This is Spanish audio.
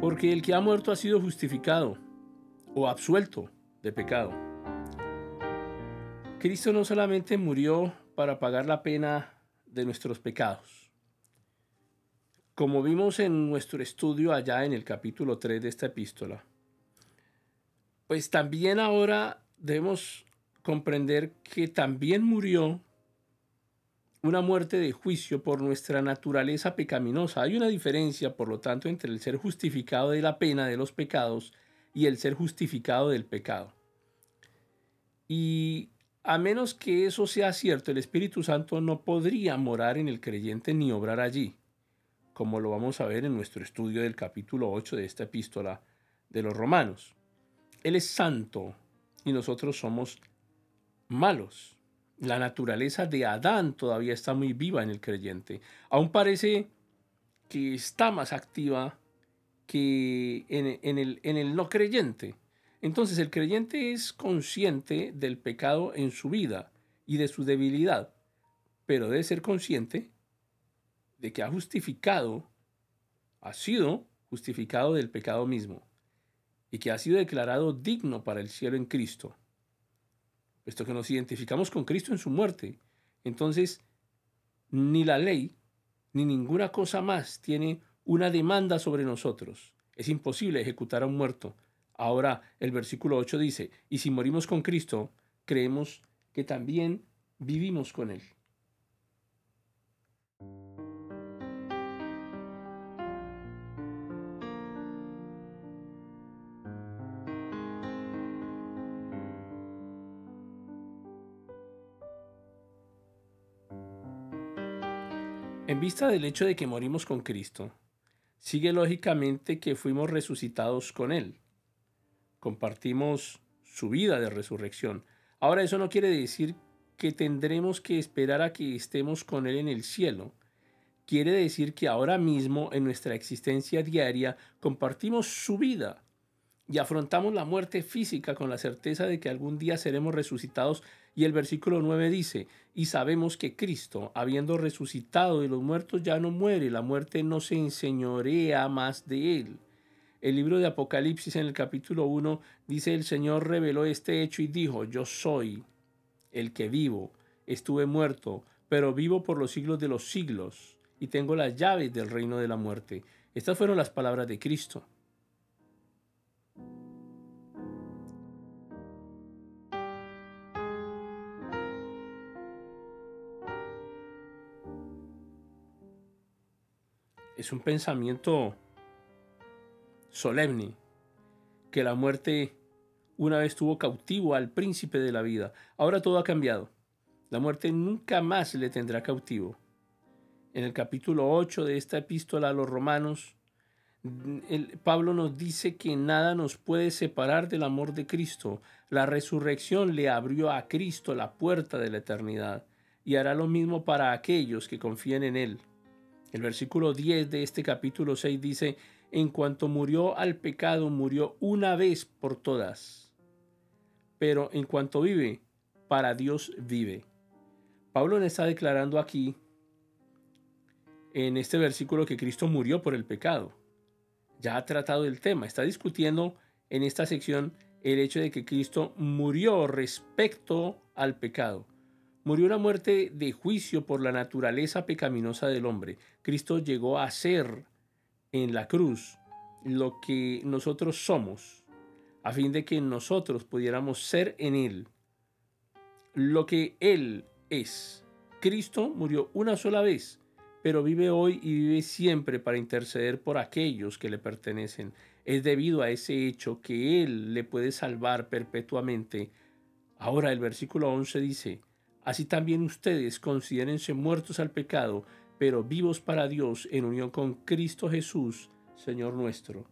Porque el que ha muerto ha sido justificado o absuelto de pecado. Cristo no solamente murió para pagar la pena de nuestros pecados. Como vimos en nuestro estudio allá en el capítulo 3 de esta epístola, pues también ahora debemos comprender que también murió una muerte de juicio por nuestra naturaleza pecaminosa. Hay una diferencia, por lo tanto, entre el ser justificado de la pena de los pecados y el ser justificado del pecado. Y a menos que eso sea cierto, el Espíritu Santo no podría morar en el creyente ni obrar allí, como lo vamos a ver en nuestro estudio del capítulo 8 de esta epístola de los romanos. Él es santo y nosotros somos malos. La naturaleza de Adán todavía está muy viva en el creyente. Aún parece que está más activa que en, el, el no creyente. Entonces el creyente es consciente del pecado en su vida y de su debilidad, pero debe ser consciente de que ha justificado, ha sido justificado del pecado mismo y que ha sido declarado digno para el cielo en Cristo puesto que nos identificamos con Cristo en su muerte. Entonces, ni la ley, ni ninguna cosa más tiene una demanda sobre nosotros. Es imposible ejecutar a un muerto. Ahora el versículo 8 dice, y si morimos con Cristo, creemos que también vivimos con Él. En vista del hecho de que morimos con Cristo, sigue lógicamente que fuimos resucitados con Él. Compartimos su vida de resurrección. Ahora eso no quiere decir que tendremos que esperar a que estemos con Él en el cielo. Quiere decir que ahora mismo en nuestra existencia diaria compartimos su vida y afrontamos la muerte física con la certeza de que algún día seremos resucitados. Y el versículo 9 dice, y sabemos que Cristo, habiendo resucitado de los muertos, ya no muere, la muerte no se enseñorea más de él. El libro de Apocalipsis en el capítulo 1 dice, el Señor reveló este hecho y dijo, yo soy el que vivo, estuve muerto, pero vivo por los siglos de los siglos, y tengo las llaves del reino de la muerte. Estas fueron las palabras de Cristo. Es un pensamiento solemne que la muerte una vez tuvo cautivo al príncipe de la vida. Ahora todo ha cambiado. La muerte nunca más le tendrá cautivo. En el capítulo 8 de esta epístola a los romanos, el, Pablo nos dice que nada nos puede separar del amor de Cristo. La resurrección le abrió a Cristo la puerta de la eternidad y hará lo mismo para aquellos que confíen en Él. El versículo 10 de este capítulo 6 dice, en cuanto murió al pecado, murió una vez por todas. Pero en cuanto vive, para Dios vive. Pablo está declarando aquí, en este versículo, que Cristo murió por el pecado. Ya ha tratado el tema, está discutiendo en esta sección el hecho de que Cristo murió respecto al pecado. Murió una muerte de juicio por la naturaleza pecaminosa del hombre. Cristo llegó a ser en la cruz lo que nosotros somos, a fin de que nosotros pudiéramos ser en Él lo que Él es. Cristo murió una sola vez, pero vive hoy y vive siempre para interceder por aquellos que le pertenecen. Es debido a ese hecho que Él le puede salvar perpetuamente. Ahora el versículo 11 dice, Así también ustedes considérense muertos al pecado, pero vivos para Dios en unión con Cristo Jesús, Señor nuestro.